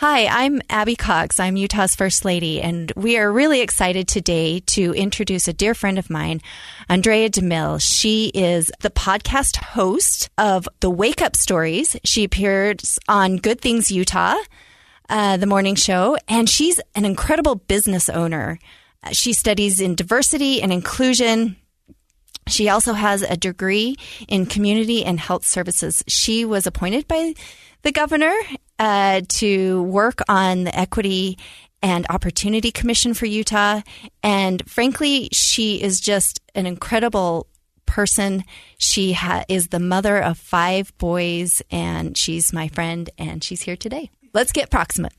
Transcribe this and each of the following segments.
Hi, I'm Abby Cox. I'm Utah's First Lady, and we are really excited today to introduce a dear friend of mine, Andrea DeMille. She is the podcast host of the Wake Up Stories. She appears on Good Things Utah, uh, the morning show, and she's an incredible business owner. She studies in diversity and inclusion. She also has a degree in community and health services. She was appointed by the governor uh, to work on the Equity and Opportunity Commission for Utah. And frankly, she is just an incredible person. She ha- is the mother of five boys, and she's my friend, and she's here today. Let's get proximate.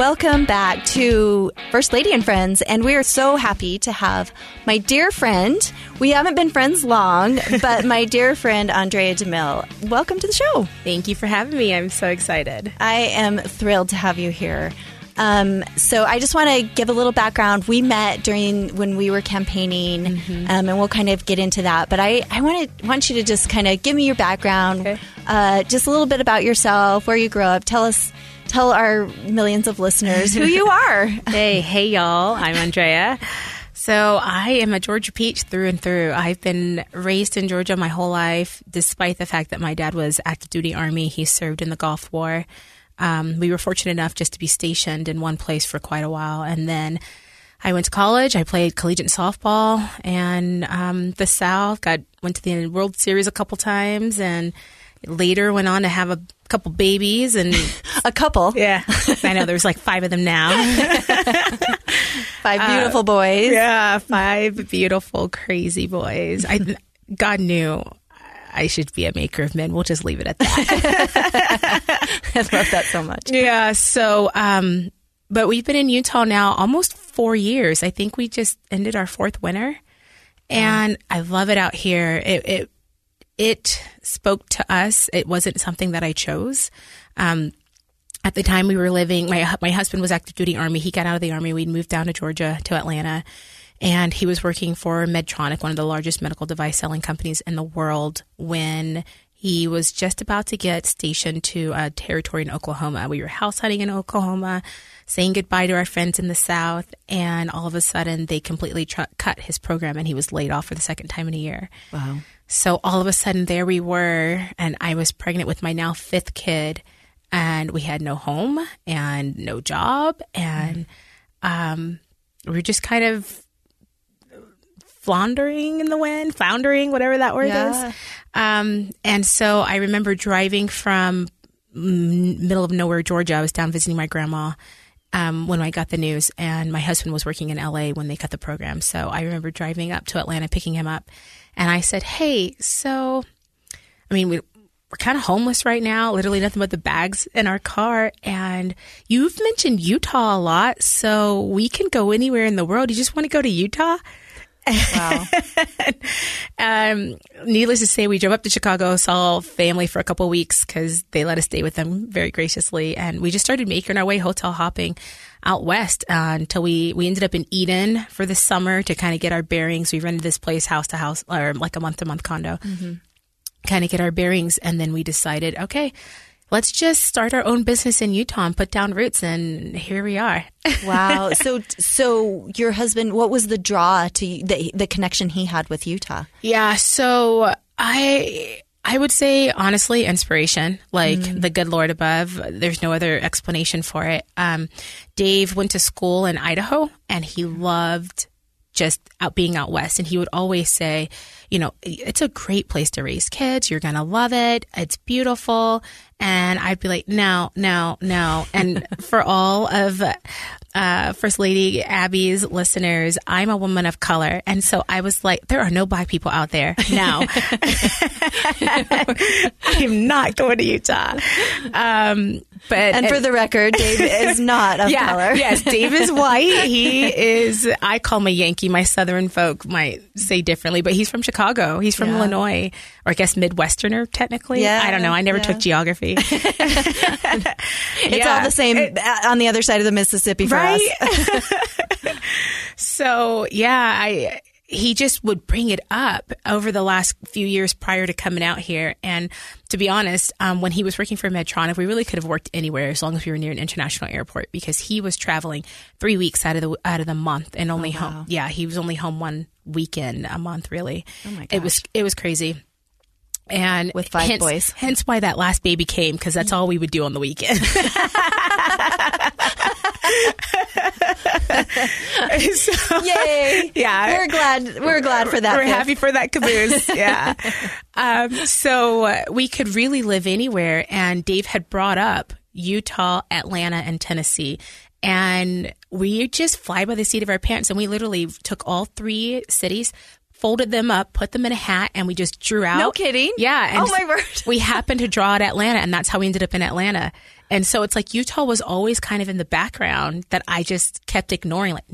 Welcome back to First Lady and Friends, and we are so happy to have my dear friend. We haven't been friends long, but my dear friend Andrea DeMille. Welcome to the show. Thank you for having me. I'm so excited. I am thrilled to have you here. Um, so I just want to give a little background. We met during when we were campaigning, mm-hmm. um, and we'll kind of get into that. But I, I want to want you to just kind of give me your background, okay. uh, just a little bit about yourself, where you grew up. Tell us tell our millions of listeners who you are. hey, hey, y'all. I'm Andrea. So I am a Georgia peach through and through. I've been raised in Georgia my whole life, despite the fact that my dad was active duty army. He served in the Gulf War. Um, we were fortunate enough just to be stationed in one place for quite a while, and then I went to college. I played collegiate softball, and um, the South got went to the World Series a couple times, and later went on to have a couple babies and a couple. Yeah, I know there's like five of them now. five beautiful uh, boys. Yeah, five beautiful, crazy boys. I God knew I should be a maker of men. We'll just leave it at that. I love that so much. Yeah. So, um, but we've been in Utah now almost four years. I think we just ended our fourth winter, and I love it out here. It, it it spoke to us. It wasn't something that I chose. Um, at the time we were living, my my husband was active duty army. He got out of the army. We'd moved down to Georgia to Atlanta, and he was working for Medtronic, one of the largest medical device selling companies in the world, when he was just about to get stationed to a territory in Oklahoma. We were house hunting in Oklahoma, saying goodbye to our friends in the South, and all of a sudden they completely tr- cut his program, and he was laid off for the second time in a year. Wow. So all of a sudden, there we were, and I was pregnant with my now fifth kid, and we had no home and no job, and um, we were just kind of floundering in the wind, floundering, whatever that word yeah. is. Um, and so I remember driving from middle of nowhere, Georgia. I was down visiting my grandma. Um, when I got the news, and my husband was working in LA when they cut the program. So I remember driving up to Atlanta, picking him up, and I said, Hey, so, I mean, we, we're kind of homeless right now, literally nothing but the bags in our car. And you've mentioned Utah a lot, so we can go anywhere in the world. You just want to go to Utah? Wow. um, needless to say, we drove up to Chicago, saw family for a couple weeks because they let us stay with them very graciously, and we just started making our way hotel hopping out west uh, until we we ended up in Eden for the summer to kind of get our bearings. We rented this place house to house or like a month to month condo, mm-hmm. kind of get our bearings, and then we decided, okay. Let's just start our own business in Utah and put down roots, and here we are. wow! So, so your husband, what was the draw to the the connection he had with Utah? Yeah, so I I would say honestly, inspiration, like mm. the good Lord above. There's no other explanation for it. Um, Dave went to school in Idaho and he loved just out being out west. And he would always say, you know, it's a great place to raise kids. You're going to love it. It's beautiful. And I'd be like, no, no, no. And for all of uh, First Lady Abby's listeners, I'm a woman of color. And so I was like, there are no black people out there now. I'm not going to Utah. Um, but and for the record, Dave is not of yeah, color. yes, Dave is white. He is. I call him a Yankee. My Southern folk might say differently, but he's from Chicago. He's from Yeah. Illinois, or I guess Midwesterner technically. Yeah, I don't know. I never yeah. took geography. It's all the same uh, on the other side of the Mississippi for us. so yeah, I he just would bring it up over the last few years prior to coming out here. And to be honest, um, when he was working for Medtronic, we really could have worked anywhere as long as we were near an international airport because he was traveling three weeks out of the out of the month and only home. Yeah, he was only home one weekend a month. Really, Oh my it was it was crazy. And With five hence, boys. hence why that last baby came because that's all we would do on the weekend. So- Yay! Yeah. we're glad. We're glad for that. We're Viv. happy for that caboose. Yeah. um, so uh, we could really live anywhere. And Dave had brought up Utah, Atlanta, and Tennessee. And we just fly by the seat of our pants. And we literally took all three cities, folded them up, put them in a hat, and we just drew out. No kidding? Yeah. Oh, my word. we happened to draw at Atlanta, and that's how we ended up in Atlanta. And so it's like Utah was always kind of in the background that I just kept ignoring, like,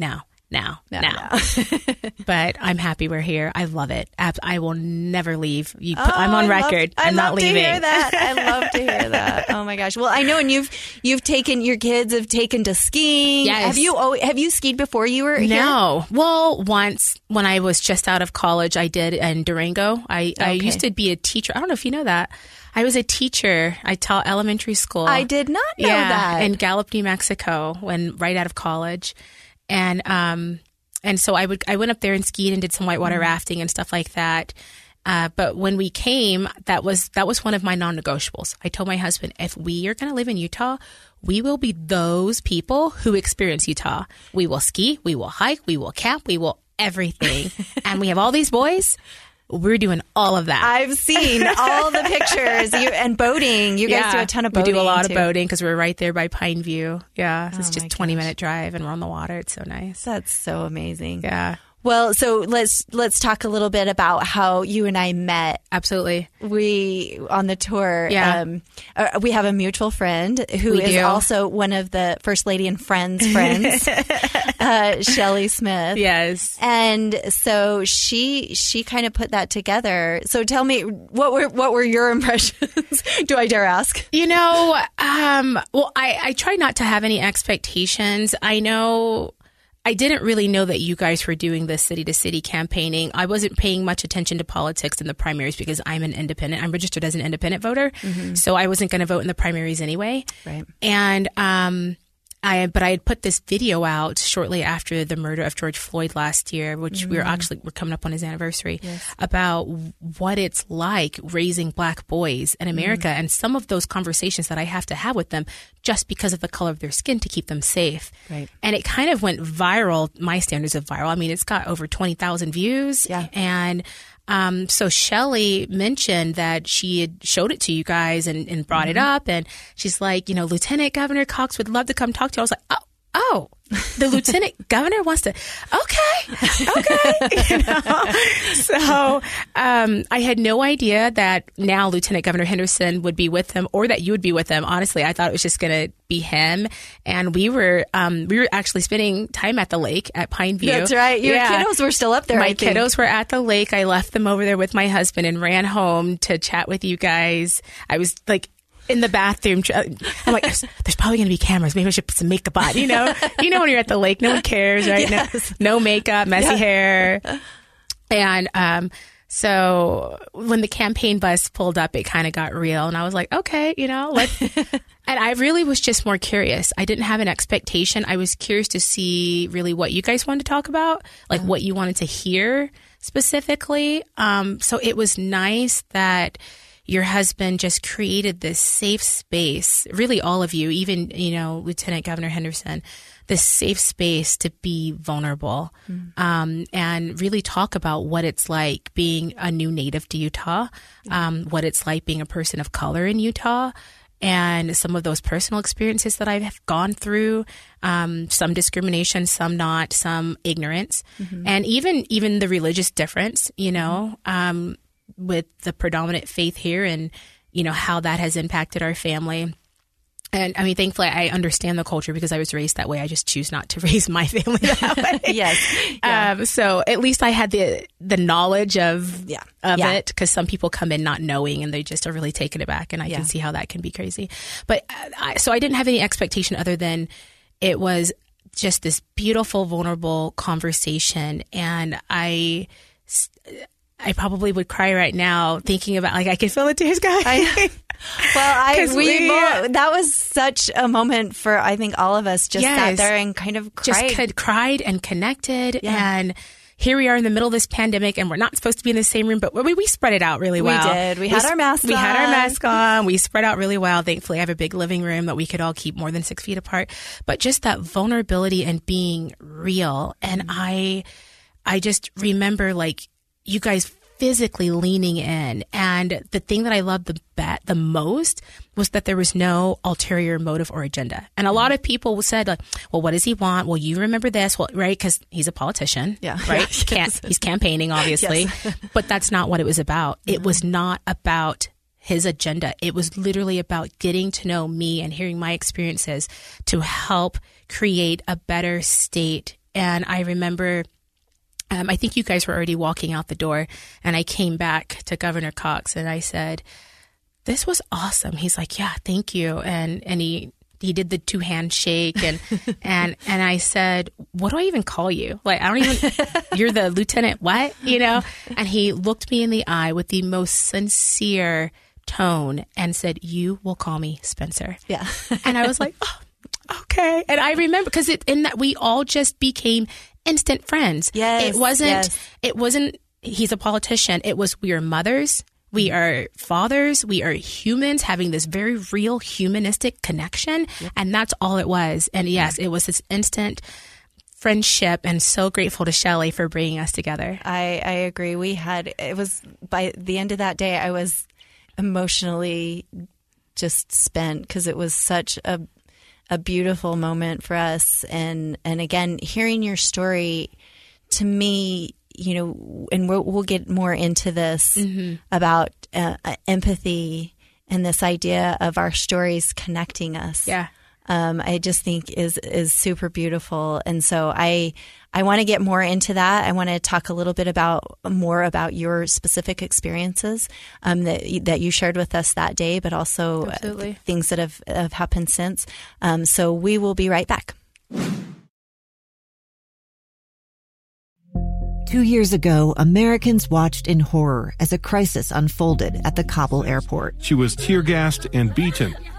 now, now, now. but I'm happy we're here. I love it. I will never leave. You put, I'm Oh, on I record. I I'm love not leaving. to hear that. I love to hear that. Oh my gosh. Well, I know, and you've you've taken your kids have taken to skiing. Yes. Have you al- have you skied before you were here? No. Well, once when I was just out of college, I did in Durango. I, I used to be a teacher. I don't know if you know that. I was a teacher. I taught elementary school. I did not know yeah, that. in Gallup, New Mexico, when right out of college, and um, and so I would I went up there and skied and did some whitewater Mm-hmm. rafting and stuff like that. Uh, but when we came, that was that was one of my non-negotiables. I told my husband, if we are going to live in Utah, we will be those people who experience Utah. We will ski, we will hike, we will camp, we will everything, and we have all these boys. We're doing all of that. I've seen all the pictures. You and boating. You guys do a ton of boating. We do a lot too. of boating because we're right there by Pine View. Yeah, it's Oh just 20 gosh. minute drive and we're on the water. It's so nice. That's so amazing. Yeah, Well, so let's let's talk a little bit about how you and I met. absolutely. We on the tour. Yeah. um, uh, we have a mutual friend who is We do. also one of the first lady and friends friends, uh, Shelly Smith. Yes. And so she she kind of put that together. So tell me what were what were your impressions? Do I dare ask? You know, um, well, I, I try not to have any expectations. I know I didn't really know that you guys were doing this city to city campaigning. I wasn't paying much attention to politics in the primaries because I'm an independent. I'm registered as an independent voter. So I wasn't going to vote in the primaries anyway. Right. And, um, I, but I had put this video out shortly after the murder of George Floyd last year, which we were mm-hmm. actually we're coming up on his anniversary, about what it's like raising black boys in mm-hmm. America, and some of those conversations that I have to have with them just because of the color of their skin to keep them safe. Right. And it kind of went viral. My standards of viral. I mean, it's got over twenty thousand views. Yeah. And um, so Shelly mentioned that she had showed it to you guys and, and brought it up, and she's like, you know, Lieutenant Governor Cox would love to come talk to you. I was like, oh. Oh, the lieutenant governor wants to. Okay, okay. You know? So um, I had no idea that now Lieutenant Governor Henderson would be with him, or that you would be with him. Honestly, I thought it was just going to be him, and we were um, we were actually spending time at the lake at Pine View. That's right. Your Yeah. kiddos were still up there. My kiddos were at the lake. I left them over there with my husband and ran home to chat with you guys. I was like in the bathroom. I'm like, there's, there's probably going to be cameras. Maybe I should put some makeup on. You know, you know when you're at the lake, no one cares, right? Yes. No, no makeup, messy hair, and um. So when the campaign bus pulled up, it kind of got real, and I was like, okay, you know, let. and I really was just more curious. I didn't have an expectation. I was curious to see really what you guys wanted to talk about, like what you wanted to hear specifically. Um, so it was nice that your husband just created this safe space, really all of you, even, you know, Lieutenant Governor Henderson, this safe space to be vulnerable mm. um, and really talk about what it's like being a new native to Utah, um, what it's like being a person of color in Utah. And some of those personal experiences that I've gone through, um, some discrimination, some not, some ignorance, mm-hmm. and even even the religious difference. You know, mm-hmm. With the predominant faith here, and you know how that has impacted our family and I mean, thankfully, I understand the culture because I was raised that way. I just choose not to raise my family that way. yes. Yeah. Um, so at least I had the the knowledge of yeah. of yeah. it because some people come in not knowing and they just are really taken aback, and I can see how that can be crazy. But I, so I didn't have any expectation other than it was just this beautiful, vulnerable conversation, and I. I probably would cry right now thinking about like I can feel the tears guys. I, well, I we, we both, that was such a moment for I think all of us just yes, sat there and kind of cried. just cried and connected yeah. and here we are in the middle of this pandemic and we're not supposed to be in the same room, but we, we spread it out really well. We did. We, we had our mask We on. had our mask on. We spread out really well. Thankfully, I have a big living room that we could all keep more than six feet apart. But just that vulnerability and being real. And mm. I, I just remember like you guys physically leaning in. And the thing that I loved the bet the most was that there was no ulterior motive or agenda. And a lot of people said, like, well, what does he want? Well, you remember this, well, right? Because he's a politician, yeah, right? yes. He's campaigning, obviously, yes. but that's not what it was about. Mm-hmm. It was not about his agenda. It was literally about getting to know me and hearing my experiences to help create a better state. And I remember um, I think you guys were already walking out the door, and I came back to Governor Cox and I said, "This was awesome." He's like, "Yeah, thank you," and and he he did the two handshake and and and I said, "What do I even call you? Like I don't even you're the lieutenant what, you know?" And he looked me in the eye with the most sincere tone and said, "You will call me Spencer." Yeah. and I was like, oh, okay. And I remember because in that we all just became instant friends. Yes. It wasn't, yes. it wasn't, he's a politician. It was, we are mothers. We mm-hmm. are fathers. We are humans having this very real humanistic connection. Yep. And that's all it was. And yes, it was this instant friendship and so grateful to Shelly for bringing us together. I, I agree. We had, it was by the end of that day, I was emotionally just spent because it was such a a beautiful moment for us. And and again, hearing your story to me, you know, and we'll, we'll get more into this mm-hmm. about uh, empathy and this idea of our stories connecting us. Yeah um, I just think is is super beautiful. And so I I want to get more into that. I want to talk a little bit about more about your specific experiences um, that that you shared with us that day, but also things that have have happened since. Um, so we will be right back. Two years ago, Americans watched in horror as a crisis unfolded at the Kabul airport. She was tear gassed and beaten.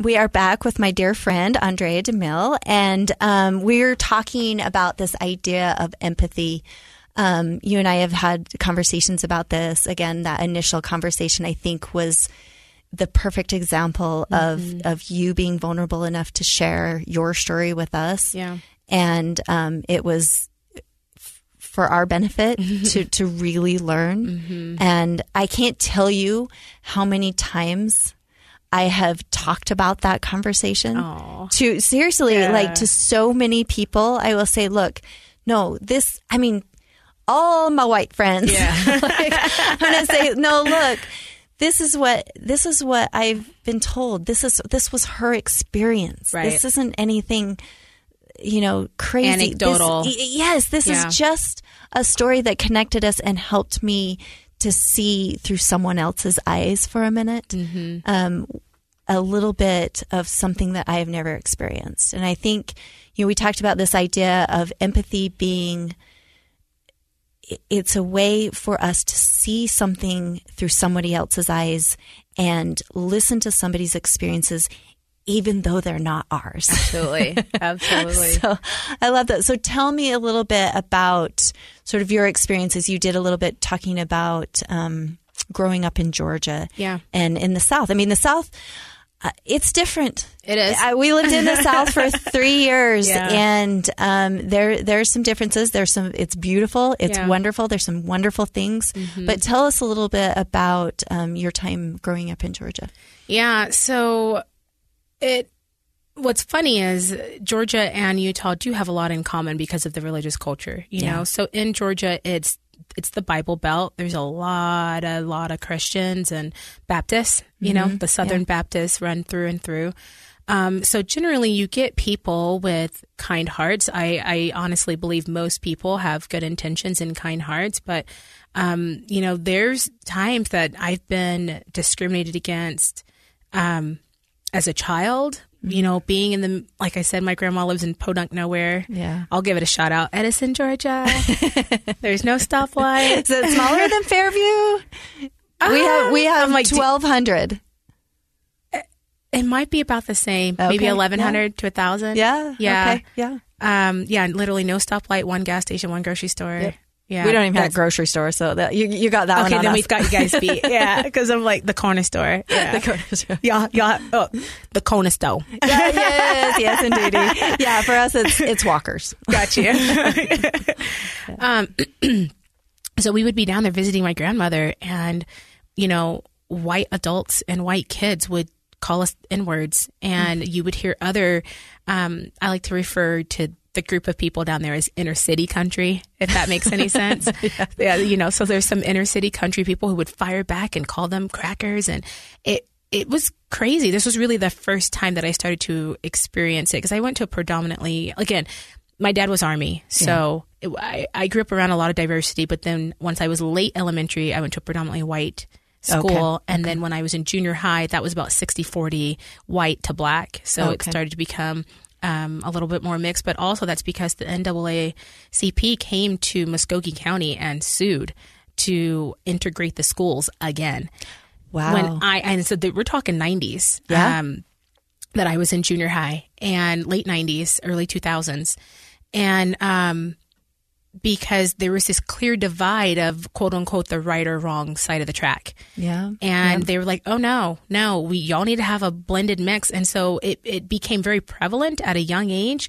We are back with my dear friend Andrea DeMille, and um, we're talking about this idea of empathy. Um, you and I have had conversations about this. Again, that initial conversation I think was the perfect example mm-hmm. of of you being vulnerable enough to share your story with us. Yeah, and um, it was for our benefit to to really learn. Mm-hmm. And I can't tell you how many times I have talked about that conversation Aww. to seriously, yeah. like to so many people. I will say, look, no, this, I mean, all my white friends. Yeah. like, I'm going to say, no, look, this is what this is what I've been told. This is this was her experience. Right. This isn't anything, you know, crazy. Anecdotal. This, yes, this Yeah. is just a story that connected us and helped me to see through someone else's eyes for a minute. Um, a little bit of something that I have never experienced. And I think, you know, we talked about this idea of empathy being it's a way for us to see something through somebody else's eyes and listen to somebody's experiences even though they're not ours. Absolutely. Absolutely. So I love that. So tell me a little bit about sort of your experiences. You did a little bit talking about um, growing up in Georgia, Yeah. and in the South. I mean, the South. Uh, it's different. It is. I, we lived in the South for three years, Yeah. and um, there there's some differences. There's some. It's beautiful. It's Yeah. Mm-hmm. wonderful. There's some wonderful things. But tell us a little bit about um, your time growing up in Georgia. Yeah. So it. What's funny is Georgia and Utah do have a lot in common because of the religious culture. You Yeah. know, so in Georgia, it's it's the Bible Belt. There's a lot, a lot of Christians and Baptists. You know, the Southern Baptists run through and through. Um, so generally, you get people with kind hearts. I, I honestly believe most people have good intentions and kind hearts, but um, you know, there's times that I've been discriminated against um, as a child. You know, being in the like I said, my grandma lives in Podunk, nowhere. Yeah. I'll give it a shout out, Edison, Georgia. There's no stoplight. Is it smaller than Fairview? we have we have I'm like, twelve hundred. It might be about the same, Okay, maybe yeah. eleven hundred to a thousand. Yeah. yeah, Okay. Yeah. um, yeah. Literally no stoplight, one gas station, one grocery store. Yeah, we don't even have a grocery store, so that you you got that one. Okay, on then we've got you guys beat. Yeah, because I'm like the corner store. Yeah, the corner store. yeah, yeah. Oh, the corner store. Yeah, yes, yes, indeed. Yeah, for us, it's it's Walkers. Got you. um, so we would be down there visiting my grandmother, and you know, white adults and white kids would call us N words, and you would hear other. Um, I like to refer to the group of people down there is inner city country, if that makes any sense. yeah. you know, so there's some inner city country people who would fire back and call them crackers, and it it was crazy. This was really the first time that I started to experience it because I went to a predominantly again. My dad was army, so it, I, I grew up around a lot of diversity. But then once I was late elementary, I went to a predominantly white school, and then when I was in junior high, that was about 60-40 white to black. So it started to become um, a little bit more mixed. But also that's because the NAACP came to Muscogee County and sued to integrate the schools again Wow. when I and so the, we're talking nineties. Yeah. Um, that I was in junior high and late nineties, early two thousands, and um, because there was this clear divide of quote unquote the right or wrong side of the track. yeah. And they were like, "Oh no, no, we y'all need to have a blended mix." And so it it became very prevalent at a young age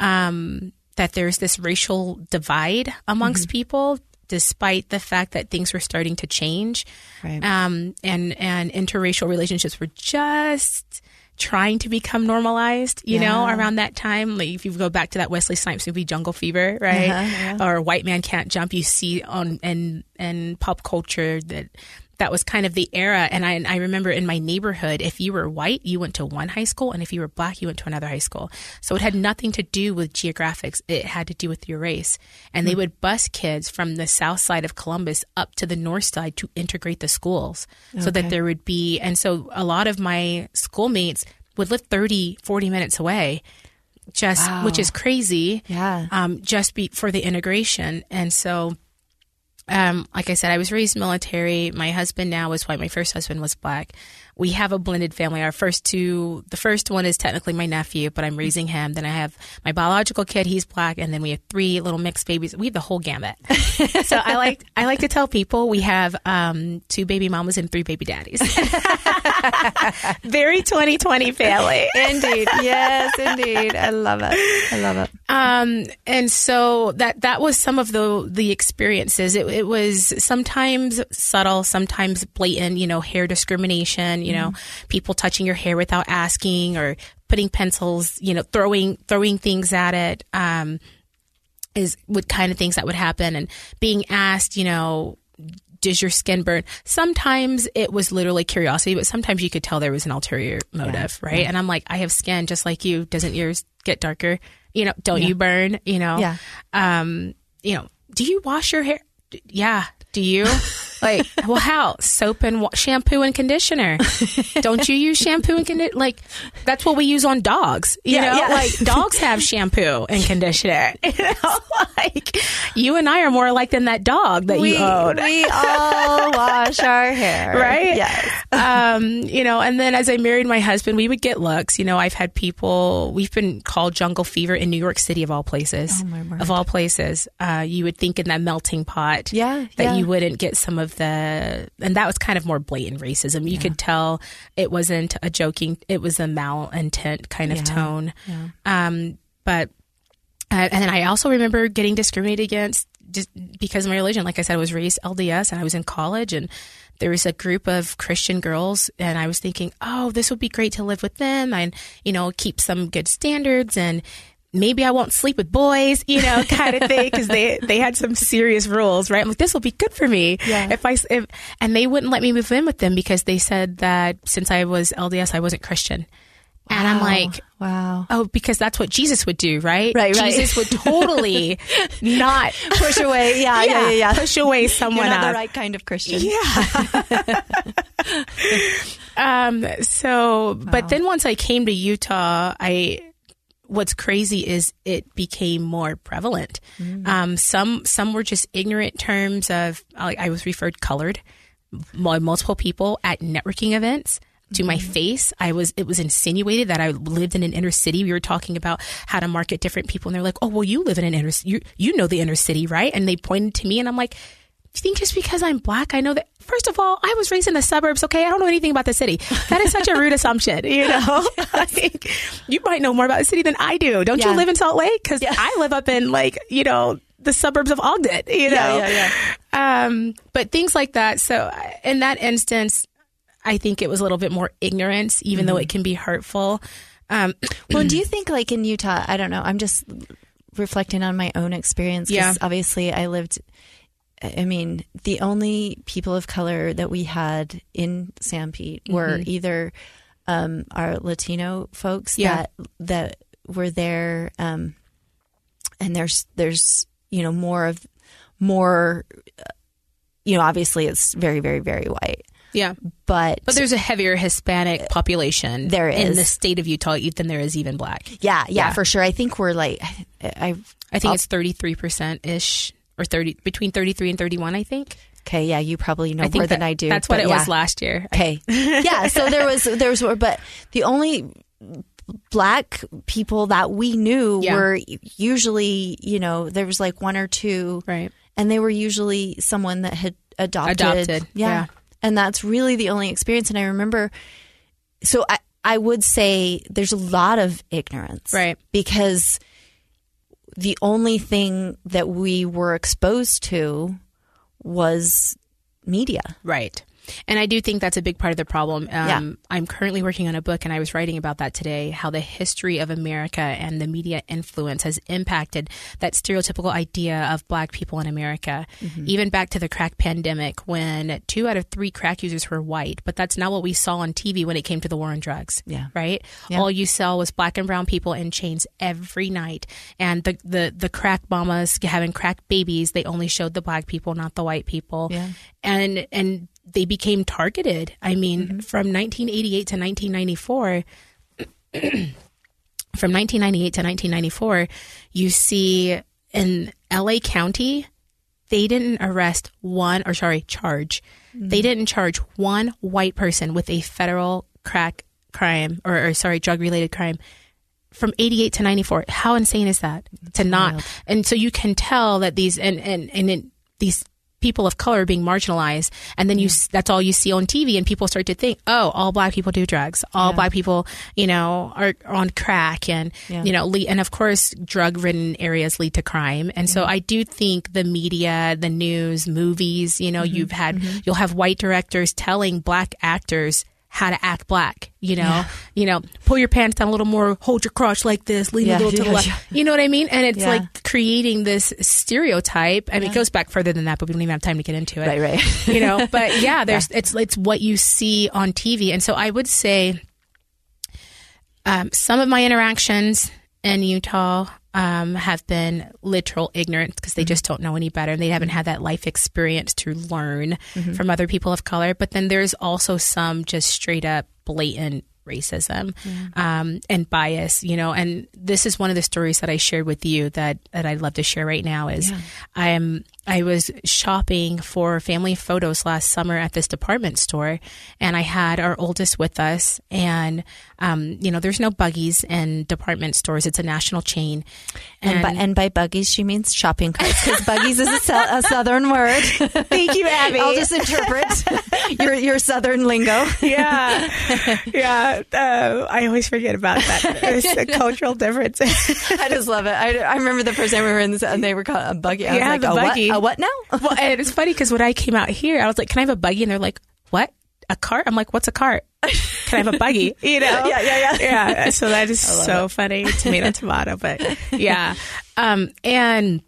um, that there's this racial divide amongst people, despite the fact that things were starting to change, Right. um, and and interracial relationships were just trying to become normalized. You know, around that time, like if you go back to that Wesley Snipes movie Jungle Fever, right, Uh-huh, or White Man Can't Jump, you see on and and pop culture that that was kind of the era. And I, I remember in my neighborhood, if you were white, you went to one high school, and if you were black, you went to another high school. So it had nothing to do with geographics; it had to do with your race. And they would bus kids from the south side of Columbus up to the north side to integrate the schools, so that there would be. And so a lot of my schoolmates would live 30, 40 minutes away. Just, which is crazy Yeah. um, just be for the integration. And so, um, like I said, I was raised military. My husband now is white. My first husband was black. We have a blended family. Our first two, the first one is technically my nephew, but I'm raising him. Then I have my biological kid. He's black, and then we have three little mixed babies. We have the whole gamut. so I like I like to tell people we have um, two baby mamas and three baby daddies. Very 2020 family. Indeed. Yes, indeed. I love it. I love it. Um, and so that that was some of the the experiences. It, it was sometimes subtle, sometimes blatant. You know, hair discrimination. You know, people touching your hair without asking or putting pencils. You know, throwing throwing things at it. Um, is what kind of things that would happen and being asked, you know, does your skin burn? Sometimes it was literally curiosity, but sometimes you could tell there was an ulterior motive, right? And I'm like, I have skin just like you. Doesn't yours get darker? You know, don't you burn? You know, Yeah. um, you know, do you wash your hair? Yeah. Do you? like, well, how? Soap and wa- shampoo and conditioner. Don't you use shampoo and conditioner? Like, that's what we use on dogs. You Yeah, know, yeah. like dogs have shampoo and conditioner. You know, like you and I are more alike than that dog that we, you own. we all wash our hair. Right? Yes. um, you know, and then as I married my husband, we would get looks. You know, I've had people, we've been called jungle fever in New York City, of all places. Oh. Of all places. Uh, you would think in that melting pot Yeah, that yeah. you wouldn't get some of the, and that was kind of more blatant racism. You could tell it wasn't a joking, it was a malintent kind of Yeah, tone. Um, but uh, and then I also remember getting discriminated against just because of my religion. Like I said, I was raised LDS and I was in college and there was a group of Christian girls and I was thinking, oh, this would be great to live with them and, you know, keep some good standards and maybe I won't sleep with boys, you know, kind of thing. Cause they, they had some serious rules, right? I'm like, this will be good for me. Yeah. If I, if, and they wouldn't let me move in with them because they said that since I was LDS, I wasn't Christian. And I'm like, wow. Oh, because that's what Jesus would do, right? Right, right. Jesus would totally not Push away. Yeah, yeah, yeah. yeah. push away someone You're not the right kind of Christian. Yeah. um, so, but then once I came to Utah, I what's crazy is it became more prevalent. Um, some some were just ignorant terms of like I was referred colored by multiple people at networking events. To my face, I was. It was insinuated that I lived in an inner city. We were talking about how to market different people, and they're like, "Oh, well, you live in an inner. You you know the inner city, right?" And they pointed to me, and I'm like, "Do you think just because I'm black, I know that?" First of all, I was raised in the suburbs. Okay, I don't know anything about the city. That is such a rude assumption. You know, like, you might know more about the city than I do. Don't Yeah. you live in Salt Lake? Because I live up in like you know the suburbs of Ogden. You know, yeah, Um, but things like that. So in that instance, I think it was a little bit more ignorance, even though it can be hurtful. Um, Well, do you think like in Utah? I don't know. I'm just reflecting on my own experience. Yeah. Obviously, I lived. I mean, the only people of color that we had in Sanpete were either um, our Latino folks Yeah. that that were there, um, and there's there's you know more of more. uh, You know, obviously, it's very, very, very white, yeah, but but there's a heavier Hispanic population There in the state of Utah than there is even black. yeah, yeah, Yeah. for sure. I think we're like, I, I I think it's 33 percent ish, or 30 between 33 and 31. I think. Okay, yeah, you probably know more than that- I do. That's what it yeah. was last year. Okay, yeah. So there was there was, but the only black people that we knew Yeah. were usually, you know, there was like one or two, Right. and they were usually someone that had adopted. Adopted, yeah. and that's really the only experience. And I remember, so I I would say there's a lot of ignorance, Right. Because the only thing that we were exposed to was media. Right. And I do think that's a big part of the problem. Um, Yeah. I'm currently working on a book, and I was writing about that today how the history of America and the media influence has impacted that stereotypical idea of black people in America. Mm-hmm. Even back to the crack pandemic, when two out of three crack users were white, but that's not what we saw on TV when it came to the war on drugs. Yeah. Right? Yeah. All you saw was black and brown people in chains every night. And the, the, the crack mamas having crack babies, they only showed the black people, not the white people Yeah. and and they became targeted. I mean, mm-hmm. from 1988 to 1994, from 1998 to 1994, you see in LA County, they didn't arrest one or sorry, charge. Mm-hmm. They didn't charge one white person with a federal crack crime or, or sorry, drug related crime from 88 to 94 how insane is that? To not and so you can tell that these and and and it, these people of color being marginalized and then you s that's all you see on TV and people start to think oh all black people do drugs all black people you know are, are on crack and Yeah. you know le- and of course drug ridden areas lead to crime and so I do think the media the news movies you know mm-hmm. you've had mm-hmm. you'll have white directors telling black actors how to act black. You know, you know, pull your pants down a little more, hold your crotch like this, lean Yeah, a little to the left. You know what I mean? And it's Yeah. like creating this stereotype. I mean, it goes back further than that, but we don't even have time to get into it. Right, right. You know, but yeah, there's it's it's what you see on TV, and so I would say um, some of my interactions in Utah um, have been literal ignorance because they just don't know any better and they haven't had that life experience to learn from other people of color. But then there's also some just straight up blatant racism um, and bias, you know. And this is one of the stories that I shared with you that that I'd love to share right now. Is I am I was shopping for family photos last summer at this department store, and I had our oldest with us. And um, you know, there's no buggies in department stores; it's a national chain. And, by, and by buggies, she means shopping carts because buggies is a, a southern word. Thank you, Abby. I'll just interpret your your southern lingo. yeah, yeah. Uh, I always forget about that. There's a cultural difference. I just love it. I, I remember the first time we were in this, and they were called a buggy. I was like, a buggy. what? A what now? well, and it's funny because when I came out here, I was like, "Can I have a buggy?" And they're like, "What? A cart?" I'm like, "What's a cart? Can I have a buggy?" You know? Yeah, yeah, yeah. yeah. So that is so funny. Tomato, tomato. But yeah, um, and.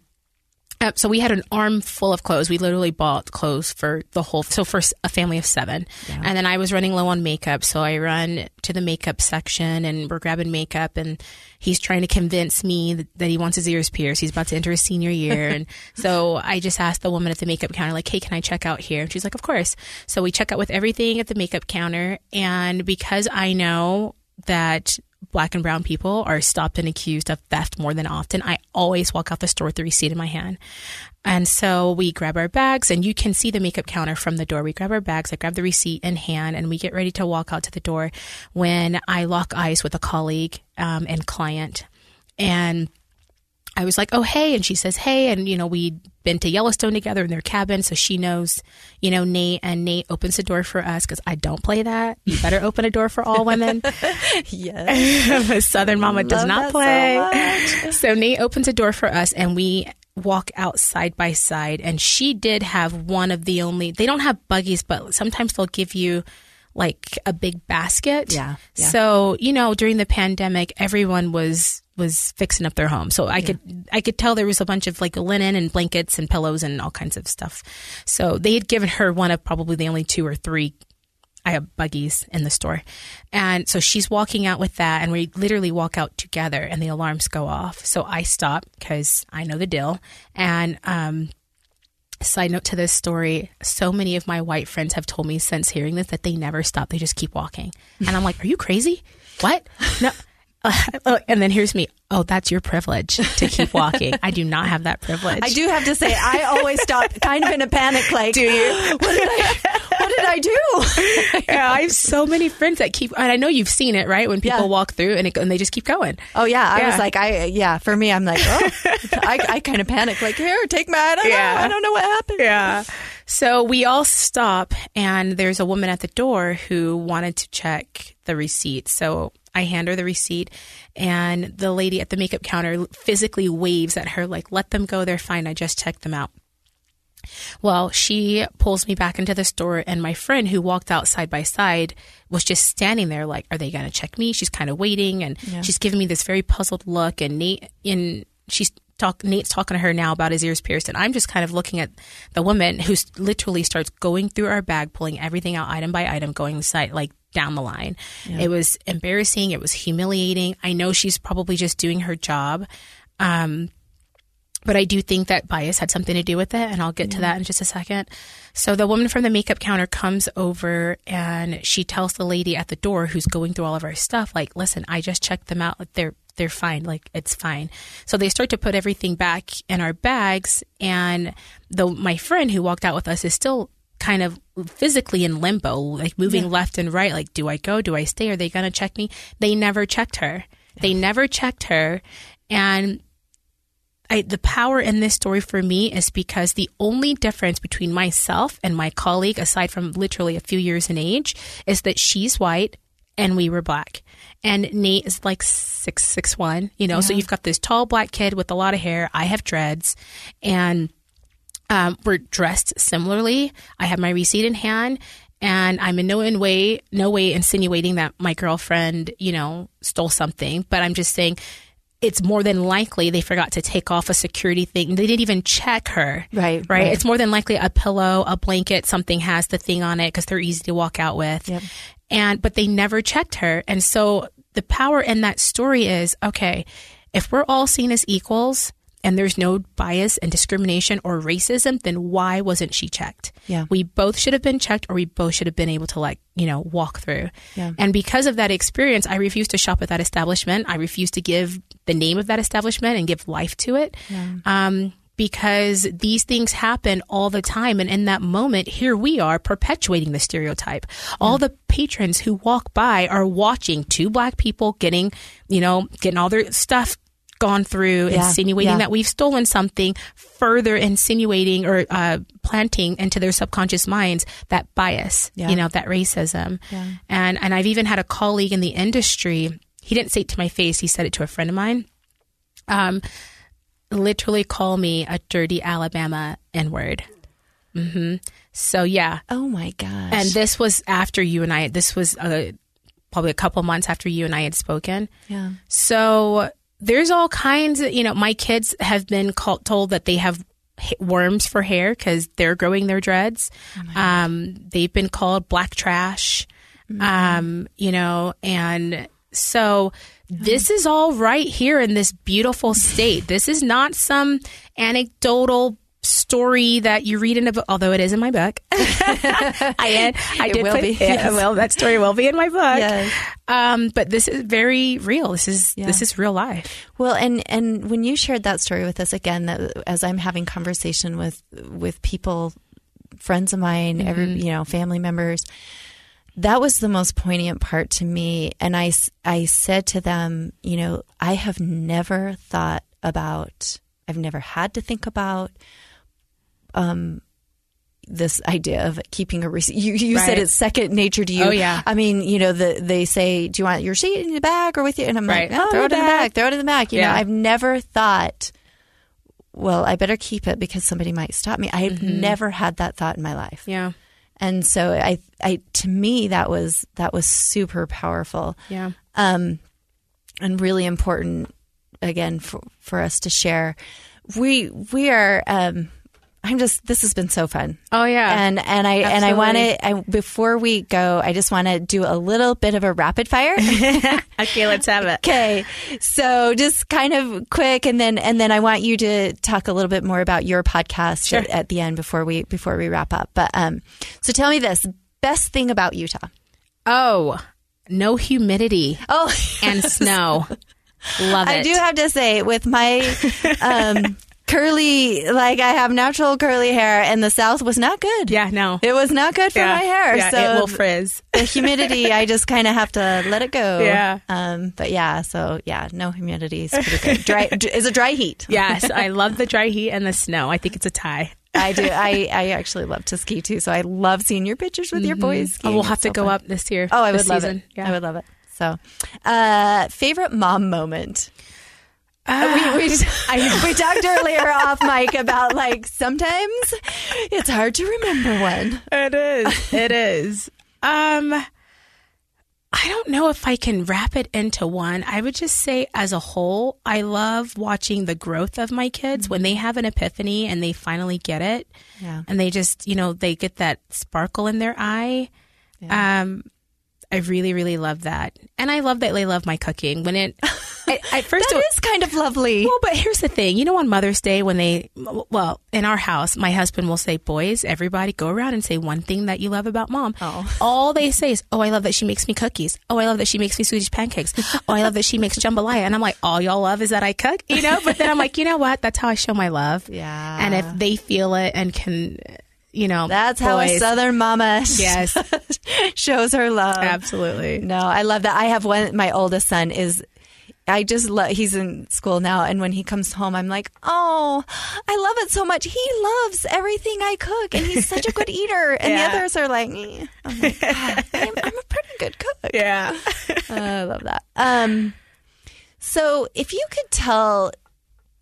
Uh, so we had an arm full of clothes. We literally bought clothes for the whole, so for a family of seven. And then I was running low on makeup. So I run to the makeup section and we're grabbing makeup and he's trying to convince me that, that he wants his ears pierced. He's about to enter his senior year. and so I just asked the woman at the makeup counter, like, Hey, can I check out here? And she's like, of course. So we check out with everything at the makeup counter. And because I know that black and brown people are stopped and accused of theft more than often, I always walk out the store with the receipt in my hand. And so we grab our bags, and you can see the makeup counter from the door. We grab our bags, I grab the receipt in hand, and we get ready to walk out to the door when I lock eyes with a colleague um, and client. And I was like, oh, hey. And she says, hey. And, you know, we'd been to Yellowstone together in their cabin. So she knows, you know, Nate. And Nate opens the door for us because I don't play that. You better open a door for all women. Yes. Southern mama does not that so play. So, Nate opens a door for us and we walk out side by side. And she did have one of the only, they don't have buggies, but sometimes they'll give you like a big basket. Yeah, yeah. So, you know, during the pandemic, everyone was was fixing up their home. So I could I could tell there was a bunch of like linen and blankets and pillows and all kinds of stuff. So they had given her one of probably the only two or three I have buggies in the store. And so she's walking out with that, and we literally walk out together, and the alarms go off. So I stop because I know the deal. And, um, side note to this story so many of my white friends have told me since hearing this that they never stop, they just keep walking. And I'm like, are you crazy? What? No. Uh, and then here's me. Oh, that's your privilege to keep walking. I do not have that privilege. I do have to say, I always stop kind of in a panic, like, do you? What did I, what did I do? yeah, I have so many friends that keep, and I know you've seen it, right? When people Yeah. walk through and, it, and they just keep going. Oh yeah, I Yeah. was like, I yeah. For me, I'm like, oh, I, I kind of panic. Like, here, take my. I don't Yeah. know. I don't know what happened. Yeah. So we all stop, and there's a woman at the door who wanted to check the receipt. So I hand her the receipt, and the lady at the makeup counter physically waves at her, like, let them go. They're fine. I just checked them out. Well, she pulls me back into the store, and my friend who walked out side by side was just standing there, like, "Are they going to check me?" She's kind of waiting, and she's giving me this very puzzled look. And Nate, in she's talk, Nate's talking to her now about his ears pierced, and I'm just kind of looking at the woman who literally starts going through our bag, pulling everything out item by item, going side like down the line. It was embarrassing. It was humiliating. I know she's probably just doing her job. Um, but I do think that bias had something to do with it, and I'll get to that in just a second. So the woman from the makeup counter comes over and she tells the lady at the door who's going through all of our stuff, like, "Listen, I just checked them out. Like, they're they're fine. Like it's fine." So they start to put everything back in our bags, and the my friend who walked out with us is still kind of physically in limbo, like moving left and right. Like, do I go? Do I stay? Are they going to check me? They never checked her. They never checked her, and I, the power in this story for me is because the only difference between myself and my colleague, aside from literally a few years in age, is that she's white and we were black. And Nate is like six six one, you know. So you've got this tall black kid with a lot of hair. I have dreads, and um, we're dressed similarly. I have my receipt in hand. And I'm in no in way, no way insinuating that my girlfriend, you know, stole something, but I'm just saying it's more than likely they forgot to take off a security thing. They didn't even check her. Right, Right. right. It's more than likely a pillow, a blanket, something has the thing on it because they're easy to walk out with. Yep. And, but they never checked her. And so the power in that story is okay, if we're all seen as equals and there's no bias and discrimination or racism, then why wasn't she checked? Yeah. We both should have been checked or we both should have been able to like, you know, walk through. Yeah. And because of that experience, I refuse to shop at that establishment. I refuse to give the name of that establishment and give life to it. Um, because these things happen all the time. And in that moment, here we are perpetuating the stereotype. All the patrons who walk by are watching two black people getting, you know, getting all their stuff gone through, Yeah, insinuating yeah. that we've stolen something, further insinuating or uh, planting into their subconscious minds that bias, Yeah. you know, that racism. And and I've even had a colleague in the industry. He didn't say it to my face. He said it to a friend of mine. Um, literally call me a dirty Alabama N word. hmm So yeah, Oh my gosh. and this was after you and I. This was uh, probably a couple months after you and I had spoken. yeah. So there's all kinds of, you know, my kids have been called, told that they have worms for hair because they're growing their dreads. um, they've been called black trash, um, you know, and so this is all right here in this beautiful state. This is not some anecdotal story that you read in a book, although it is in my book. I, I It did will put, be, yeah, yes. well, that story will be in my book. Yes. Um, but this is very real. This is Yeah. this is real life. Well, and and when you shared that story with us again, that as I'm having conversation with with people, friends of mine, every Mm-hmm. you know, family members, that was the most poignant part to me. And I, I said to them, you know, I have never thought about, I've never had to think about, um. This idea of keeping a receipt. You, you said it's second nature to you. Oh, yeah. I mean, you know, the, they say, "Do you want your receipt in the bag or with you?" And I'm Right. like, "No, Oh, throw it in the bag. Throw it in the bag." You know, I've never thought, well, I better keep it because somebody might stop me. I've Mm-hmm. never had that thought in my life. Yeah. And so I, I, to me, that was, that was super powerful. Yeah. Um, and really important again for, for us to share. We, we are, um, I'm just, this has been so fun. Oh yeah. And, and I, and I want to, I, before we go, I just want to do a little bit of a rapid fire. okay, let's have it. Okay. So just kind of quick and then and then I want you to talk a little bit more about your podcast Sure. at, at the end before we before we wrap up. But um so tell me this best thing about Utah. Oh, no humidity Oh, and snow. Love it. I do have to say with my um curly like I have natural curly hair and the south was not good. Yeah. No. It was not good for yeah. my hair. Yeah, so it will frizz. the humidity, I just kind of have to let it go. Yeah. Um, but yeah, so yeah, no humidity is pretty good. Dry is a dry heat. yes, I love the dry heat and the snow. I think it's a tie. I do. I, I actually love to ski too, so I love seeing your pictures with your boys. Oh, Skiing. we'll have It's to so go fun. up this year. Oh, I would love season. it. Yeah. I would love it. So, uh, favorite mom moment. Ah, we we, we talked earlier off mic about like sometimes it's hard to remember one. It is. It is. Um, I don't know if I can wrap it into one. I would just say, as a whole, I love watching the growth of my kids when they have an epiphany and they finally get it. Yeah. And they just, you know, they get that sparkle in their eye. Um, I really, really love that. And I love that they love my cooking. When it, I, I first That is kind of lovely. well, but here's the thing. You know, on Mother's Day, when they, well, in our house, my husband will say, boys, everybody go around and say one thing that you love about mom. Oh. All they say is, oh, I love that she makes me cookies. Oh, I love that she makes me Swedish pancakes. Oh, I love that she makes jambalaya. And I'm like, all y'all love is that I cook, you know? But then I'm like, you know what? That's how I show my love. Yeah. And if they feel it and can, you know, That's how a Southern mama Yes. shows her love. Absolutely. No, I love that. I have one. My oldest son is. I just love. He's in school now, and when he comes home, I'm like, "Oh, I love it so much. He loves everything I cook, and he's such a good eater." And Yeah. the others are like, eh. I'm, like "Ah, I'm, I'm a pretty good cook. Yeah. I love that. Um, so if you could tell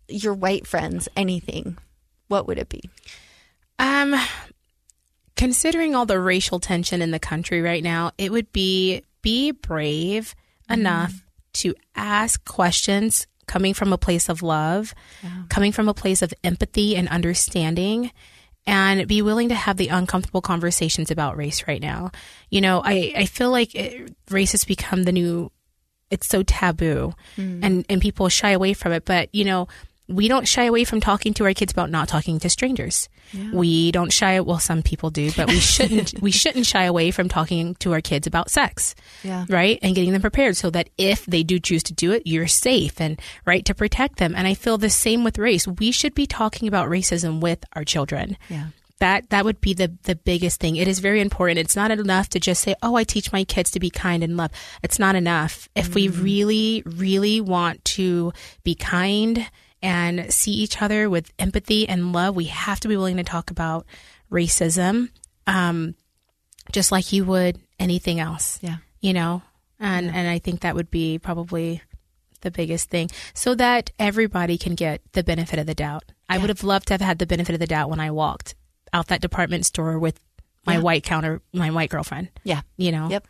your white friends anything, what would it be? Um, considering all the racial tension in the country right now, it would be be brave enough to ask questions coming from a place of love, coming from a place of empathy and understanding, and be willing to have the uncomfortable conversations about race right now. You know, I, I feel like it, race has become the new, it's so taboo hmm. and, and people shy away from it. But, you know, we don't shy away from talking to our kids about not talking to strangers. We don't shy well some people do, but we shouldn't we shouldn't shy away from talking to our kids about sex. Yeah. Right? And getting them prepared so that if they do choose to do it, you're safe and right to protect them. And I feel the same with race. We should be talking about racism with our children. Yeah. That that would be the the biggest thing. It is very important. It's not enough to just say, "Oh, I teach my kids to be kind and love." It's not enough. If we mm. really really want to be kind and see each other with empathy and love, we have to be willing to talk about racism, um, just like you would anything else. Yeah. You know, and and I think that would be probably the biggest thing, so that everybody can get the benefit of the doubt. I would have loved to have had the benefit of the doubt when I walked out that department store with my Yeah. white counter, my white girlfriend. Yeah. You know. Yep.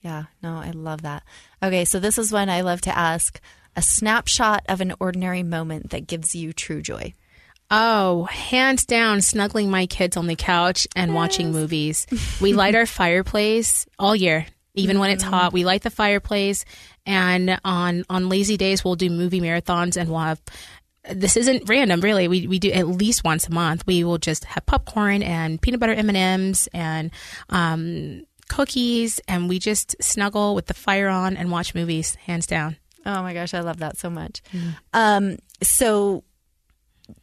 Yeah. No, I love that. Okay. So this is when I love to ask a snapshot of an ordinary moment that gives you true joy. Oh, hands down, snuggling my kids on the couch and watching movies. We light our fireplace all year, even when it's hot. We light the fireplace, and on on lazy days, we'll do movie marathons, and we'll have. This isn't random, really. We we do at least once a month. We will just have popcorn and peanut butter M and M's and um, cookies, and we just snuggle with the fire on and watch movies. Hands down. Oh my gosh, I love that so much. Um, so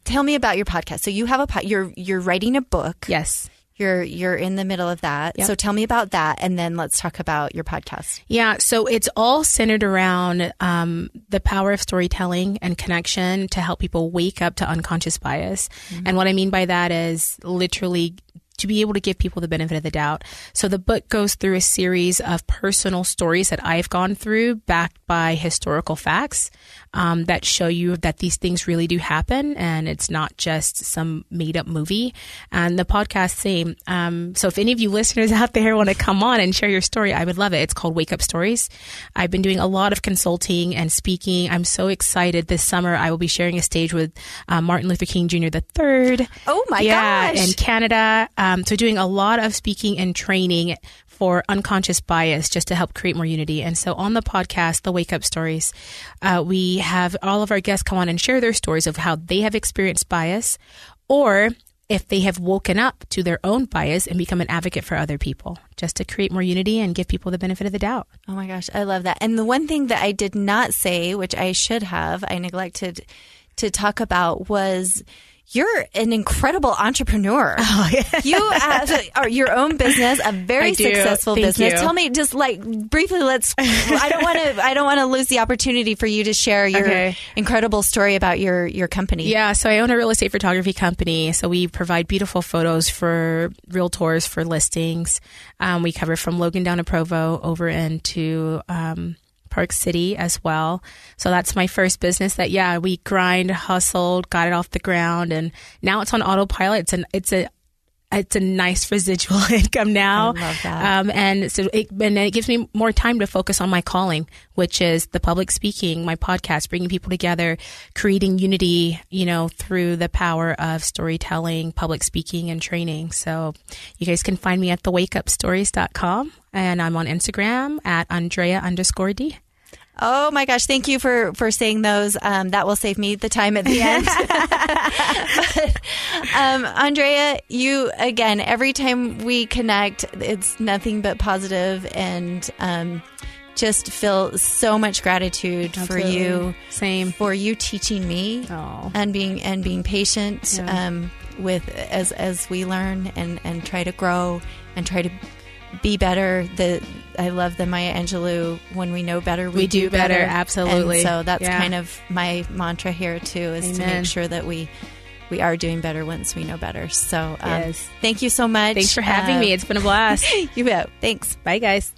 tell me about your podcast. So you have a po- you're you're writing a book. Yes. You're you're in the middle of that. Yep. So tell me about that and then let's talk about your podcast. Yeah, so it's all centered around um, the power of storytelling and connection to help people wake up to unconscious bias. And what I mean by that is literally to be able to give people the benefit of the doubt. So the book goes through a series of personal stories that I've gone through, backed by historical facts um, that show you that these things really do happen, and it's not just some made up movie. And the podcast same. Um, so if any of you listeners out there want to come on and share your story, I would love it. It's called Wake Up Stories. I've been doing a lot of consulting and speaking. I'm so excited. This summer, I will be sharing a stage with uh, Martin Luther King Jr. the third. Oh my yeah, gosh. in Canada. Um, so doing a lot of speaking and training for unconscious bias just to help create more unity. And so on the podcast, the Wake Up Stories, uh, we have all of our guests come on and share their stories of how they have experienced bias or if they have woken up to their own bias and become an advocate for other people, just to create more unity and give people the benefit of the doubt. Oh my gosh, I love that. And the one thing that I did not say, which I should have, I neglected to talk about was you're an incredible entrepreneur. Oh, You have your own business, a very successful Thank business. you. Tell me just like briefly let's I don't want to I don't want to lose the opportunity for you to share your Okay. incredible story about your your company. Yeah, so I own a real estate photography company. So we provide beautiful photos for realtors for listings. Um, we cover from Logan down to Provo over into um, Park City as well. So that's my first business. That yeah, we grind, hustled, got it off the ground, and now it's on autopilot. It's an it's a it's a nice residual income now. I love that. Um, and so it, and it gives me more time to focus on my calling, which is the public speaking, my podcast, bringing people together, creating unity, you know, through the power of storytelling, public speaking and training. So you guys can find me at thewakeupstories.com and I'm on Instagram at Andrea underscore D. Oh my gosh, thank you for for saying those. Um, that will save me the time at the end. But, um, Andrea, you again, every time we connect, it's nothing but positive and um, just feel so much gratitude for you. Same. For you teaching me Oh. and being and being patient Yeah. um, with as as we learn and and try to grow and try to be better. The I love the Maya Angelou. When we know better, we, We do better, absolutely. And so that's Yeah. kind of my mantra here too, is to make sure that we we are doing better once we know better. So um, Yes. thank you so much. Thanks for having Uh, me. It's been a blast. you bet. Thanks. Bye, guys.